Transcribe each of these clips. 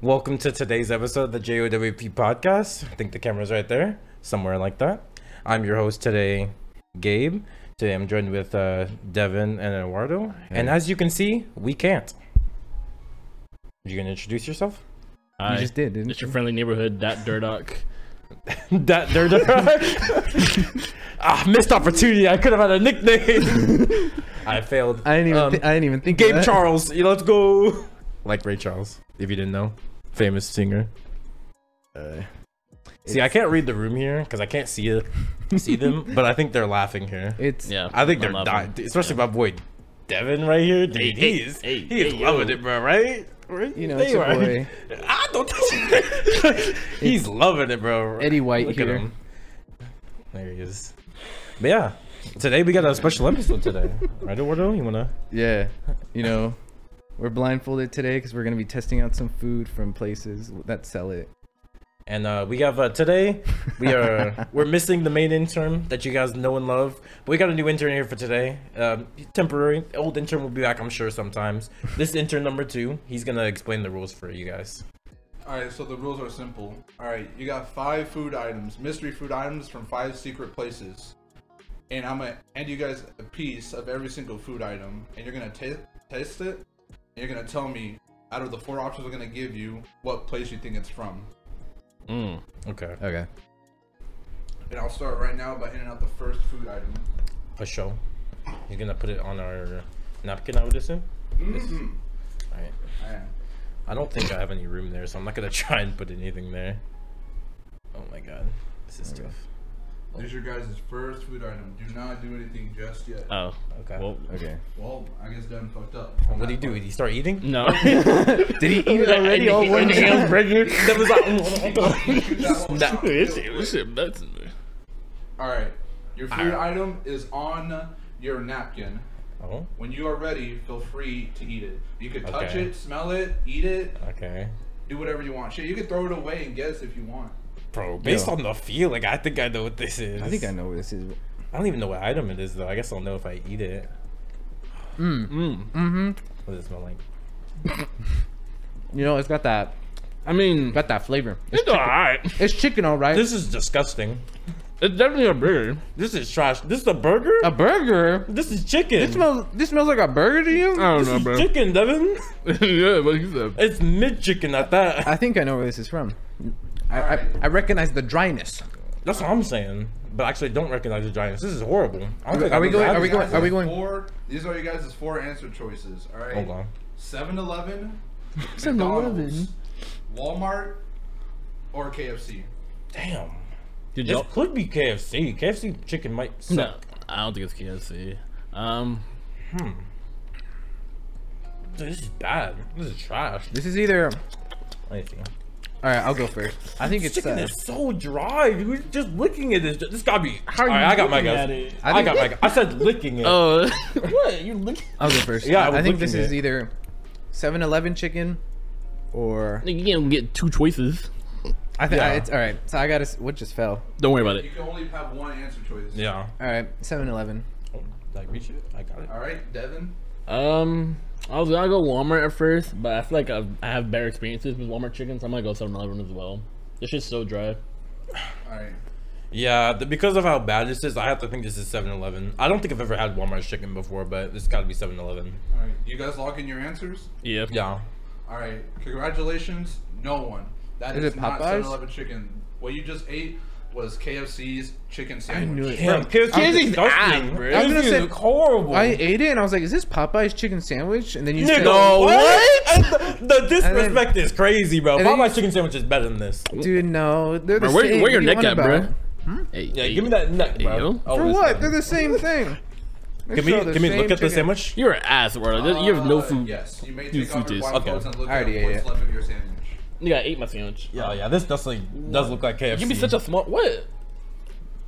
Welcome to today's episode of the JOWP podcast. I think the camera's right there, somewhere like that. I'm your host today, Gabe. Today I'm joined with uh, Devin and Eduardo. And as you can see, we can't. You gonna introduce yourself? Hi, You just did, didn't It's your friendly neighborhood, that Durdock. that there, there. ah, missed opportunity. I could have had a nickname. I failed. I didn't even. Um, thi- I didn't even think. of Gabe that. Charles. Yeah, Let's go. Like Ray Charles, if you didn't know, famous singer. Uh, See, I can't read the room here because I can't see it, see them. But I think they're laughing here. It's Yeah, I think they're I'm laughing. dying, especially my boy Devin right here. Dude, Hey, he hey, is hey, he is hey, loving yo. it, bro. Right? Right? You know, it's your boy. I don't. touch. He's loving it, bro. Eddie White Look at here. him. There he is. But yeah, today we got a special episode today. Right, Eduardo? You wanna? yeah. You know, we're blindfolded today because we're gonna be testing out some food from places that sell it. And uh, we have uh, today we are we're missing the main intern that you guys know and love, but we got a new intern here for today. Um, temporary old intern will be back, I'm sure, sometimes. This intern number two. He's gonna explain the rules for you guys. Alright, so the rules are simple. Alright, you got five food items, mystery food items from five secret places. And I'm gonna hand you guys a piece of every single food item, and you're gonna ta taste it, and you're gonna tell me out of the four options we're gonna give you what place you think it's from. Mm. Okay, Okay. And I'll start right now by handing out the first food item. a show. He's gonna put it on our napkin, I would assume. Mm-hmm. Alright. I am. I don't think I have any room there, so I'm not gonna try and put anything there. Oh my god, this is Okay. tough. There's your guys' first food item. Do not do anything just yet. Oh, Okay. well, Okay. well, I guess Devin fucked up. what do you do? Did he start eating? no. Did he eat it already? All one time? that was like. That one. this shit, this shit nuts me. Alright, your food item is on your napkin. oh, When you are ready, feel free to eat it. You can touch Okay. it, smell it, eat it, okay. do whatever you want. Shit, you can throw it away and guess if you want. Bro, based Yo. on the feeling, I think I know what this is. I think I know what this is. I don't even know what item it is though. I guess I'll know if I eat it. Mm. Mm. Mm-hmm. What does it smell like? You know, it's got that. I mean, Got that flavor. It's, it's alright. it's chicken, all right. This is disgusting. It's definitely a burger. This is trash. This is a burger. a burger. this is chicken. This smells. This smells like a burger to you. I don't This know, is bro. chicken, Devin. yeah, what you said. It's mid chicken at that. I think I know where this is from. I, I, I recognize the dryness. That's what I'm saying. But actually, I don't recognize the giants. This is horrible. I don't think Are we I've going- are we going- are we going- Four, these are you guys' four answer choices. All right. Hold on. 7-Eleven, 7-Eleven. Walmart, or KFC. Damn. Did This y'all? could be KFC. KFC chicken might suck. No, I don't think it's KFC. Um, This is bad. This is trash. This is either. Let me see. All right, I'll go first. I think it's. chicken Uh, is so dry. dude. Just licking it is. Just, this gotta be. How are Alright, you I got my looking guess. at it? I, I got my. guess. I said licking it. oh, what? You licking? I'll go first. Yeah, I I, think this looking is either 7-Eleven chicken, or You can't get two choices. I think Yeah. it's all right. So I got to. What just fell? Don't worry about it. You can only have one answer choice. Yeah. All right, 7-Eleven. Oh, did I reach it? I got it. All right, Devin. Um, I was gonna go Walmart at first, but I feel like I've, I have better experiences with Walmart chicken, so I'm gonna go 7-Eleven as well. This shit's so dry. All right. Yeah, the, because of how bad this is, I have to think this is 7-Eleven. I don't think I've ever had Walmart chicken before, but this got to be 7-Eleven. All right. You guys lock in your answers. Yeah. Yeah. All right. Congratulations. No one. That Is is, it not Popeyes? 7-Eleven chicken. What you just ate was KFC's chicken sandwich. I sandwich. knew it. Damn, KFC's is disgusting. ass, bro. I was gonna say- is horrible. I ate it and I was like, "Is this Popeye's chicken sandwich?" And then you Nigga, said, what? And the, the disrespect then- is crazy, bro. and then Popeye's you- chicken sandwich is better than this. "Dude, no, they're the Bro, where, same." where your you neck on at, bro? about? Hey, Yeah, hey, give me that neck, bro. yo. Oh, For this what? one. They're the same thing. They Can we, show the can we same look at the sandwich? You're an ass, bro. You have no Uh, food. Yes, you may You take off food your taste. blindfolds Okay. and look I already at what's left of your sandwich. Nigga, I ate my sandwich. Yeah, yeah. This definitely does look like KFC. Give me such a small. What?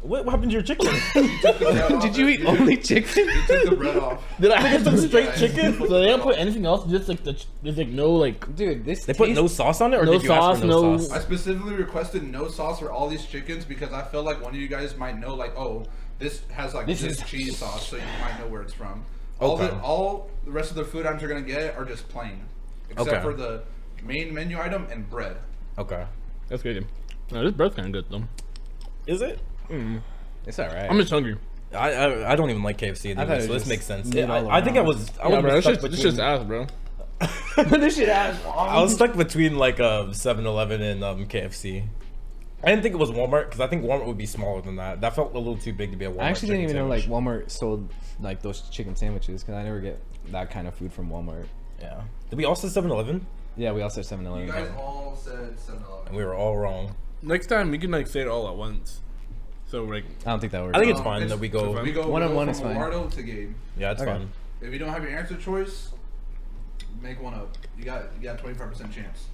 What, what happened to your chicken? Did you eat only chicken? You took the bread off. Did I have some straight Yeah. chicken? So they don't put anything else. Just like the. ch- There's like no like. Dude, this They put no sauce on it, or No did you ask sauce, for no, no- sauce? I specifically requested no sauce for all these chickens because I feel like one of you guys might know, like, oh, this has like This this, is- cheese sauce, so you might know where it's from. All Okay. the all the rest of the food items you're gonna get are just plain, except Okay. for the main menu item, and bread. Okay. That's good. No, this bread's kind of good though. Is it? It's all right. I'm just hungry. I, I I don't even like KFC. thought Anyway, it so was this makes sense. meat Yeah, I, I think I was. I Yeah, was bro, it's stuck just, it's between- just ass, bro. this shit ass. I was stuck between like a 7-Eleven and um KFC. I didn't think it was Walmart because I think Walmart would be smaller than that. That felt a little too big to be a Walmart. I actually didn't even chicken know like. Walmart sold like those chicken sandwiches because I never get that kind of food from Walmart. Yeah. Did we also 7-Eleven? Yeah, we also have 7 You guys all said 7-Eleven. And we were all wrong. Next time we can like say it all at once. So like, I don't think that works. I think it's Um, fine that we go. so We go One-on-one we go is from fine. Eduardo to Gabe. Yeah, it's Okay. fine. If you don't have your answer choice, make one up. You got you got twenty five percent chance.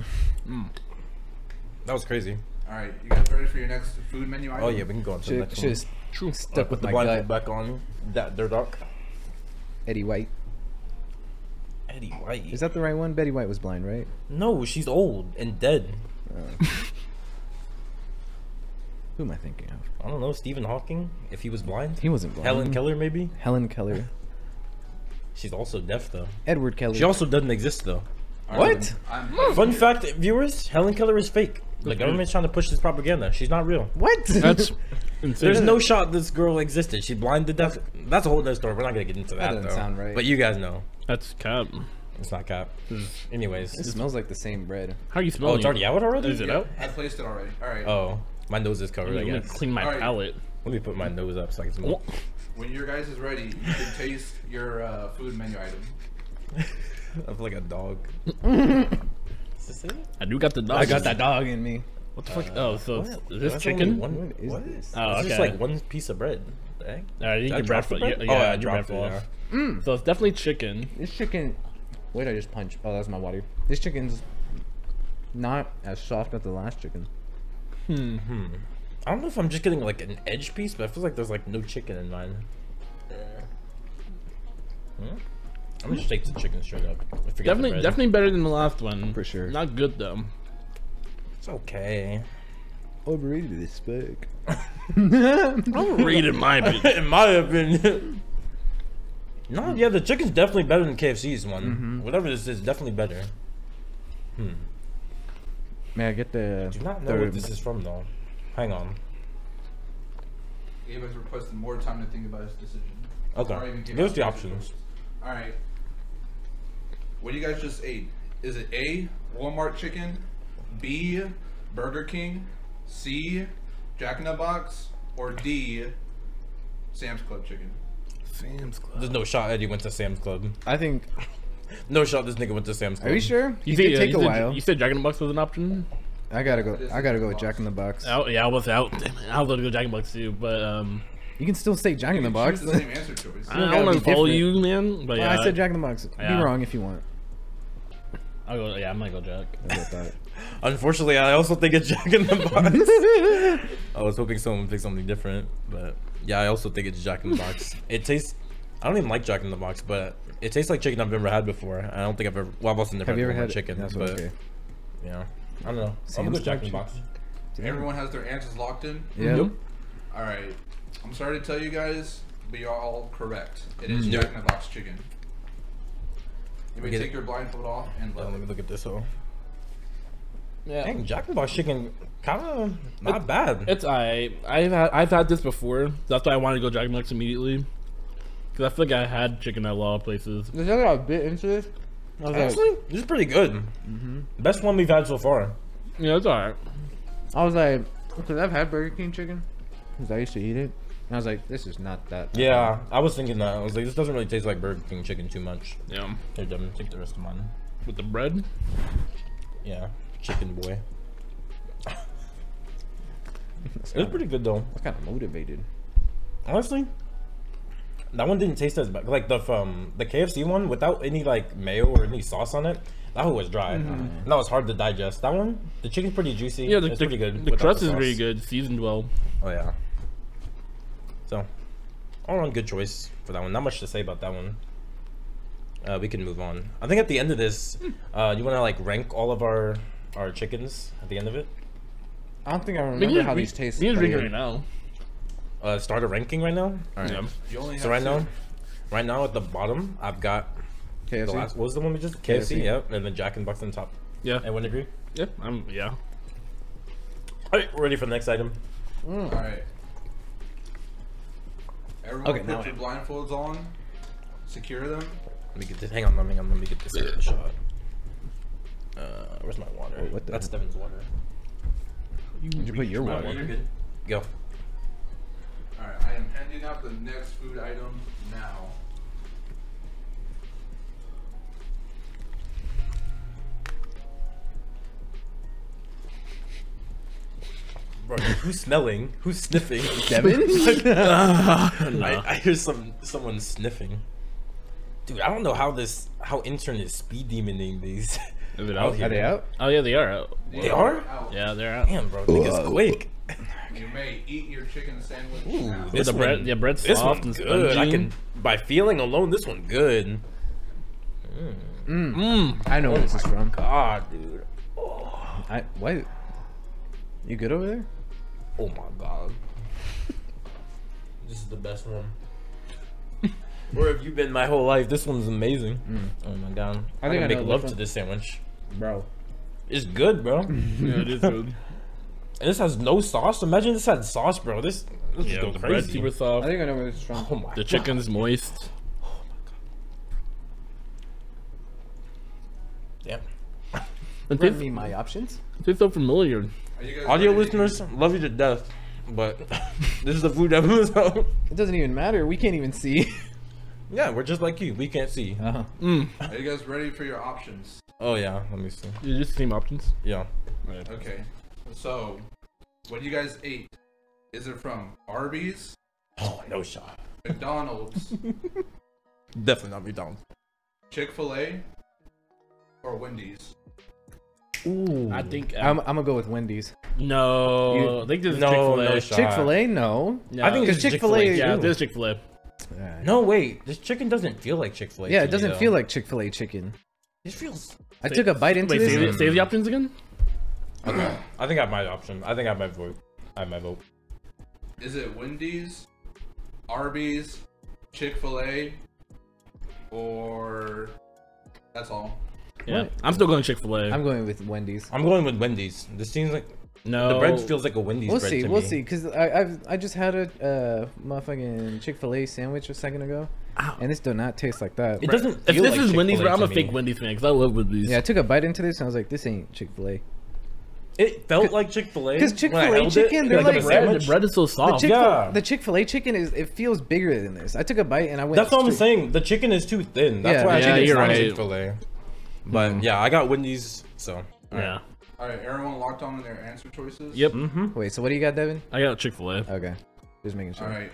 That was crazy. All right, you guys ready for your next food menu item? Oh yeah, we can go on to the should next one. have true. stuck Put with the my blindfold gut. back on. That they're dark. Eddie White. Eddie White. Is that the right one? Betty White was blind, right? No, she's old and dead. Oh. Who am I thinking of? I don't know. Stephen Hawking, if he was blind. He wasn't blind. Helen Keller, maybe. Helen Keller. She's also deaf though. Edward Kelly. She also doesn't exist though. All right, What? I'm, Fun fact, viewers: Helen Keller is fake. The government's trying to push this propaganda. She's not real. what? That's insane. There's no shot this girl existed. She's blind to death. That's a whole other story. We're not gonna get into that. doesn't though. sound right. But you guys know That's cap. it's not cap. Anyways, It smells like the same bread. How are you smell? oh, it's already out already. Is it yeah, out? I placed it already. All right. Oh, my nose is covered. I Let me guess. clean my All right. palate. Let me put my nose up so I can smell. When your guys is ready, you can taste your uh, food menu item. I feel like a dog. Is this it? I do got the dog. I got that dog in me. What the fuck? oh, so it's, What? is this That's chicken? only One, What is what? this? Oh, It's okay. just like one piece of bread. The heck? Alright, you Did can bread drop for yeah, bread? yeah, Oh, I dropped bread it, off. Mm. So it's definitely chicken. This chicken. Wait, I just punched. Oh, that's my water. This chicken's not as soft as the last chicken. Hmm. I don't know if I'm just getting like an edge piece, but I feel like there's like no chicken in mine. Hmm? I'm gonna just take the chicken straight up. I forget the Definitely, definitely better than the last one. For sure. Not good though. It's okay. Overrated as fuck. Overrated my opinion. in my opinion. no, yeah, the chicken's definitely better than KFC's one. Whatever this is, definitely better. Hmm. May I get the? Do not know the- what this is from though. Hang on. Gabe has requested more time to think about his decision. Okay. Before even Give out us the options. All right. What do you guys just ate? Is it A. Walmart chicken, B. Burger King, C. Jack in the Box, or D. Sam's Club chicken? Sam's Club. There's no shot Eddie went to Sam's Club. I think. No shot this nigga went to Sam's Club. Are you sure? You It said, could yeah, take you a said- while. You said Jack in the Box was an option. I gotta go. I gotta go with Jack in the Box. Oh, yeah, I was out. I was going to go Dragon in the Box too, but um, You can still say Jack in the Box. the same answer choice. I don't want to follow you, man. But Well, yeah, I said Jack in the Box. Yeah. Be wrong if you want. I'll go. Yeah, I might go Jack. That's what I thought. Unfortunately, I also think it's Jack in the Box. I was hoping someone would pick something different, but yeah, I also think it's Jack in the Box. It tastes. I don't even like Jack in the Box, but it tastes like chicken I've never had before. I don't think I've ever. Well, I've also never Have you ever had chicken, That's but okay. yeah, I don't know. I'm Sam's gonna go Jack in the Club Box. Everyone has their answers locked in. Yeah. Yep. All right. I'm sorry to tell you guys, but you're all correct. It is Mm. Jack in the Box chicken. You may take it. your blindfold off and let let me look at this. Oh, Yeah, dang, Jack in the Box chicken, kind of not bad. it's I. I've had I've had this before. That's why I wanted to go Dragon in the Box immediately. Because I feel like I had chicken at a lot of places. There's a bit into this. I was like, Honestly, this is pretty good. Mm-hmm. Best one we've had so far. Yeah, it's alright. I was like, because I've had Burger King chicken, because I used to eat it. And I was like, this is not that. Yeah, I was thinking that. I was like, this doesn't really taste like Burger King chicken too much. Yeah, Here, Devin, take the rest of mine. with the bread. Yeah, chicken boy. It was pretty good though. I kind of motivated. Honestly, that one didn't taste as bad. Like the um the KFC one without any like mayo or any sauce on it. That one was dry. And that was hard to digest. That one, the chicken's pretty juicy. Yeah, the, it's the, pretty good. the without crust is sauce. really good, seasoned well. Oh yeah. So, all around good choice for that one. Not much to say about that one. Uh, we can move on. I think at the end of this, uh, you want to like rank all of our our chickens at the end of it. I don't think I We remember can how we- these taste. We can but drink right now. Uh, start a ranking right now. All right. Yeah. You only have So right two. now, right now at the bottom, I've got the last. What was the one we just KFC? KFC. Yep, and then Jack and Bucks on top. Yeah. Everyone agree? Yeah. I'm. Yeah. All right, we're ready for the next item. All right. Everyone Okay, put now your blindfolds on. Secure them. Let me get this. Hang on, let me, let me get this shot. Uh, where's my water? Oh, what the- That's Devin's water. Did you put your My water? water. Good. Go. All right. I am handing out the next food item now. Bro, who's smelling? Who's sniffing? Devin? I, I hear some someone sniffing. Dude, I don't know how this how intern is speed demoning these. Is it out out? here. Are they out? Oh yeah, they are out. They are? Out. Yeah, they're out. Damn, bro, niggas quick. You may eat your chicken sandwich Ooh, now. this the bread- one- yeah, bread's this soft one's and good. I can by feeling alone, this one good. Mm. I know where this is from. God, dude. I why? You good over there? Oh my god. This is the best one. Where have you been my whole life? This one's amazing. Oh my god. I I think think I make love to this sandwich. Bro. It's good, bro. Yeah, it is good. this has no sauce. Imagine this had sauce, bro. This this yeah, would go the bread's crazy. super I soft. think I know where this is from. Oh my The chicken's moist. Oh my God. Damn. It Give tastes, me my options. it tastes so familiar. Are you guys Audio ready to listeners, love you to death. But this is the food episode. It doesn't even matter. We can't even see. yeah, we're just like you. We can't see. Uh-huh. Mm. Are you guys ready for your options? Oh yeah, let me see. You just same options. Yeah. Right. Okay. So, what do you guys ate? Is it from Arby's, Oh no shot. McDonald's, Definitely not McDonald's. Chick Fil A, or Wendy's? Ooh. I think I'm, um, I'm gonna go with Wendy's. no. You- I think this is No, Chick Fil A. no shot. Chick Fil A, no. Yeah, I think Because this Chick-fil-A Chick-fil-A. yeah, Ew. this Chick Fil A. Yeah. No wait, this chicken doesn't feel like Chick Fil A. Yeah, it doesn't feel like Chick Fil A chicken. It feels. I took a bite into Wait, this. say, the- and- say the options again. Okay. I think I have my option. I think I have my vote. I have my vote. Is it Wendy's, Arby's, Chick Fil A, or that's all? Yeah, What? I'm still going Chick Fil A. I'm going with Wendy's. I'm going with Wendy's. This seems like No, the bread feels like a Wendy's We'll bread see. to We'll me. see. Cause I I've, I just had a uh, motherfucking Chick Fil A sandwich a second ago, Ow. and this does not taste like that. It doesn't. If this like is Wendy's, Chick-fil-A bro, I'm to a fake me. Wendy's fan because I love Wendy's. Yeah, I took a bite into this and I was like, this ain't Chick Fil A. It felt like Chick Fil A because Chick-fil-A chicken, they're Like, like the, bread, the sandwich. bread is so The soft. Chick yeah. the Chick Fil A chicken is it feels bigger than this. I took a bite and I went. That's what I'm saying. The chicken is too thin. That's Yeah. why I Yeah, think it's you're not right. Chick Fil A. But yeah, I got Wendy's. So yeah. All right, everyone locked on their answer choices. Yep. mm-hmm. Wait, so what do you got, Devin? I got Chick Fil A. Okay, just making sure. All right.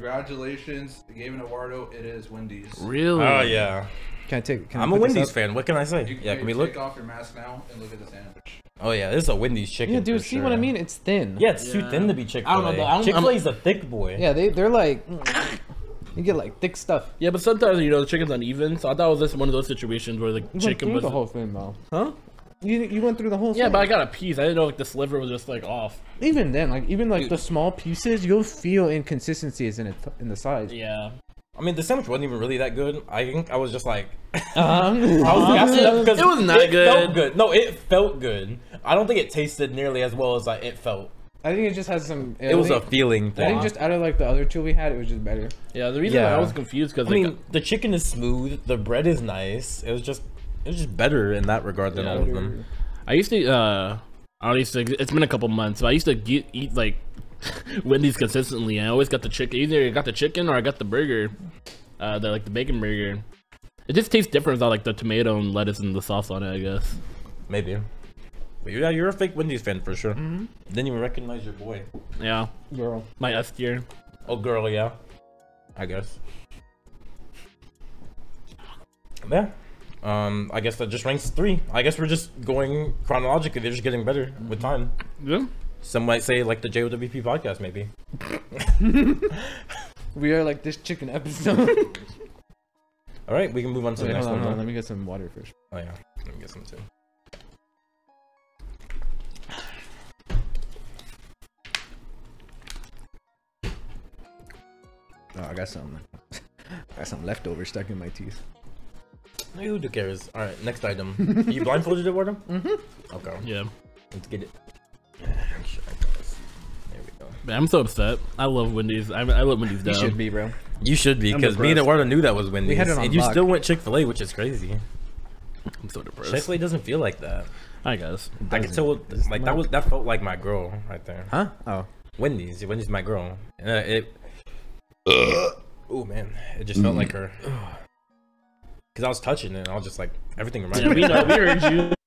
Congratulations, Gabe and Eduardo. It is Wendy's. Really? Oh yeah, Can I take? Can I I'm a Wendy's fan. What can I say? You Yeah, can we look? take off your mask now and look at the sandwich? Oh yeah, this is a Wendy's chicken. Yeah, dude. for See sure. what I mean? It's thin. Yeah, it's too thin to be Chick I Fil don't know, though. A. I'm- Chick Fil A is a thick boy. Yeah, they they're like, mm, you get like thick stuff. Yeah, but sometimes you know the chicken's uneven, so I thought it was just one of those situations where the You chicken was. the whole thing, though. Huh? You you went through the whole. Thing. Yeah, thing. but I got a piece. I didn't know like the sliver was just like off. even then, like even like the small pieces, you'll feel inconsistencies in it in the size. Yeah. I mean, the sandwich wasn't even really that good. I think I was just like, Uh-huh. I was gassing up because It was not it Felt good. good. No, it felt good. I don't think it tasted nearly as well as like it felt. I think it just has some. It was a think, feeling I thing. think just out of like the other two we had, it was just better. Yeah. The reason why Yeah. I was confused because I like, mean, the chicken is smooth. The bread is nice. It was just, it was just better in that regard than Yeah. all of them. I used to. uh I used to. It's been a couple months, but I used to get, eat like Wendy's consistently. I always got the chicken. Either I got the chicken or I got the burger. Uh, the like the bacon burger. It just tastes different without like the tomato and lettuce and the sauce on it. I guess. Maybe. But yeah, you're a fake Wendy's fan for sure. Didn't even recognize your boy. Yeah. Girl. My S tier. Oh, girl, yeah. I guess. Yeah. Um, I guess that just ranks three. I guess we're just going chronologically. They're just getting better with time. Yeah. Some might say like the JOWP podcast, maybe. We are like this chicken episode. All right, we can move on to Wait, the next on, one. on. Let me get some water first. Oh yeah, let me get some too. Oh, I got some. I got some leftover stuck in my teeth. Who cares? All right, next item. you blindfolded it, Wardo? Mm-hmm. Okay, Yeah. let's get it. There we go. Man, I'm so upset. I love Wendy's. I, I let Wendy's You should be, bro. You should be, because me and depressed. Eduardo knew that was Wendy's. had it on and you lock. still went Chick fil A, which is crazy. I'm so depressed. Chick fil A doesn't feel like that. I guess. I can tell, like, that was that felt like my girl right there. Huh? Oh. Wendy's. Wendy's my girl. Uh, it. oh man, it just felt like her. Cause I was touching it, and I was just like, everything reminded Yeah, me. we know. We heard you.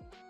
Пока!